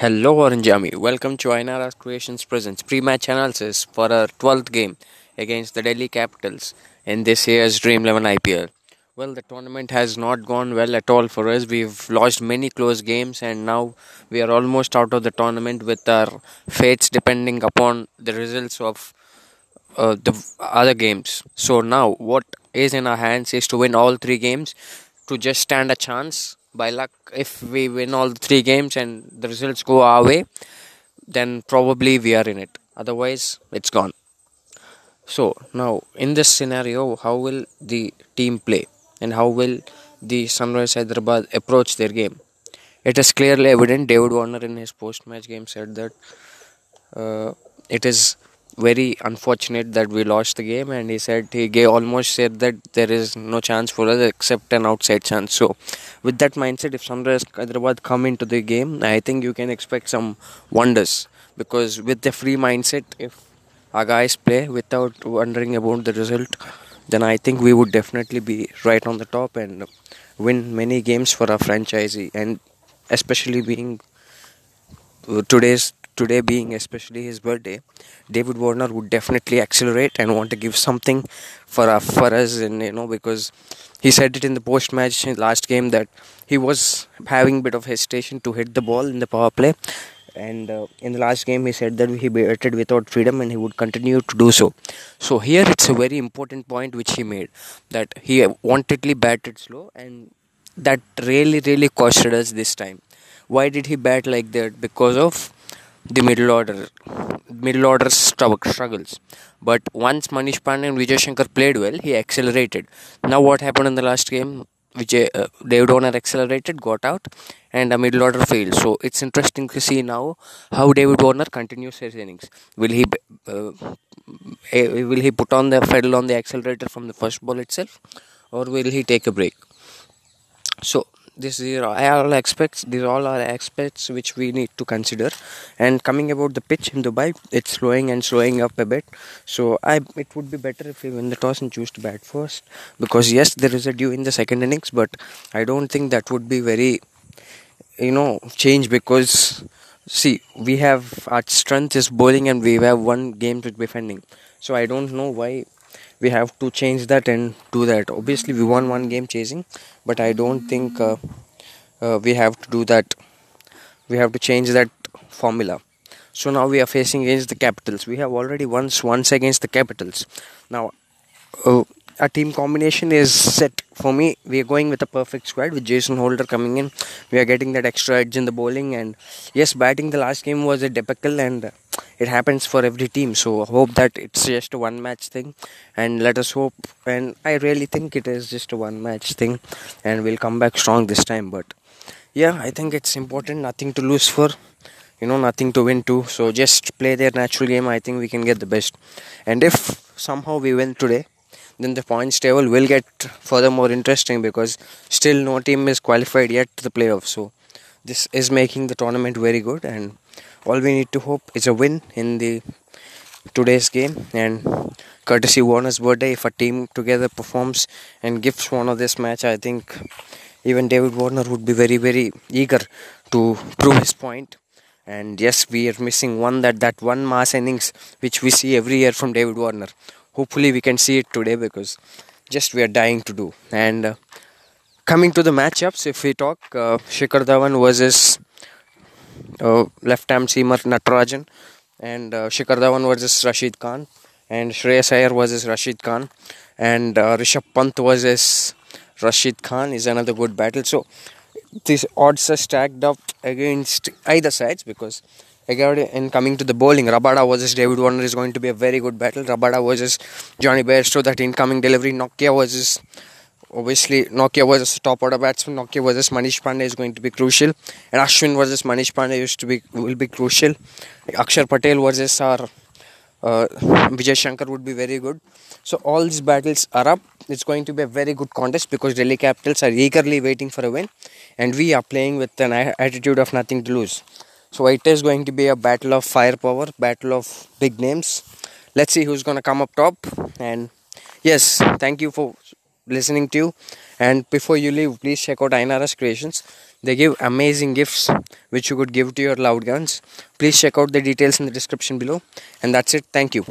Hello Orange Army, welcome to Ainara Creations Presents pre-match analysis for our 12th game against the Delhi Capitals in this year's Dream 11 IPL. Well, the tournament has not gone well at all for us. We've lost many close games and now we are almost out of the tournament with our fates depending upon the results of uh, the other games. So now what is in our hands is to win all three games to just stand a chance by luck if we win all three games and the results go our way then probably we are in it. Otherwise it's gone. So now in this scenario how will the team play? And how will the sunrise hyderabad approach their game? It is clearly evident. David warner in his post match game said that uh, it is very unfortunate that we lost the game and he said he gave almost said that there is no chance for us except an outside chance. So with that mindset if sunrise hyderabad come into the game i think you can expect some wonders because with the free mindset if our guys play without wondering about the result then i think we would definitely be right on the top and win many games for our franchisee and especially being uh, today's today being especially his birthday, David Warner would definitely accelerate and want to give something for uh, for us, and you know because he said it in the post match last game that he was having a bit of hesitation to hit the ball in the power play. And uh, in the last game, he said that he batted without freedom and he would continue to do so. So, here it's a very important point which he made that he wantedly batted slow, and that really, really costed us this time. Why did he bat like that? Because of the middle order middle order struggles. But once Manish Pandey and Vijay Shankar played well, he accelerated. Now what happened in the last game? Vijay, uh, David Warner accelerated, got out, and a middle order failed. So it's interesting to see now how David Warner continues his innings. Will he uh, eh, will he put on the pedal on the accelerator from the first ball itself, or will he take a break? So this is all aspects these are all are aspects which we need to consider. And coming about the pitch in dubai it's slowing and slowing up a bit. So i it would be better if we win the toss and choose to bat first. Because yes there is a dew in the second innings but i don't think that would be very you know change because see we have our strength is bowling and we have one game to defending. So i don't know why we have to change that and do that. Obviously we won one game chasing but i don't think uh, uh, we have to do that. We have to change that formula. So now we are facing against the capitals. We have already once once against the capitals. Now uh, a team combination is set for me. We are going with a perfect squad with Jason Holder coming in. We are getting that extra edge in the bowling, and yes, batting the last game was a debacle, and it happens for every team. So hope that it's just a one match thing, and let us hope. And I really think it is just a one match thing, and we'll come back strong this time. But yeah, I think it's important. Nothing to lose for you know nothing to win to so just play their natural game i think we can get the best and if somehow we win today then the points table will get further more interesting because still no team is qualified yet to the playoffs. So this is making the tournament very good, and all we need to hope is a win in the today's game and courtesy Warner's birthday. If a team together performs and gives one of this match, I think even David Warner would be very very eager to prove his point. And yes, we are missing one that that one mass innings which we see every year from David Warner hopefully we can see it today because just we are dying to do and uh, coming to the matchups if we talk uh, Shikhar Dhawan versus left arm seamer Natarajan and uh, Shikhar Dhawan versus Rashid Khan and Shreyas Iyer versus Rashid Khan and uh, Rishabh Pant versus Rashid Khan is another good battle so these odds are stacked up against either sides because Again, in coming to the bowling, Rabada versus David Warner is going to be a very good battle. Rabada versus Jonny Bairstow, that incoming delivery. Nortje versus obviously Nortje versus top order batsman. Nortje versus Manish Pandey is going to be crucial. And Ashwin versus Manish Pandey used to be will be crucial. Akshar Patel versus our uh, Vijay Shankar would be very good. So all these battles are up. It's going to be a very good contest because Delhi Capitals are eagerly waiting for a win, and we are playing with an attitude of nothing to lose. So it is going to be a battle of firepower, battle of big names. Let's see who's going to come up top. And yes, thank you for listening to you. And before you leave, please check out Ainara's Creations. They give amazing gifts which you could give to your loved ones. Please check out the details in the description below. And that's it. Thank you.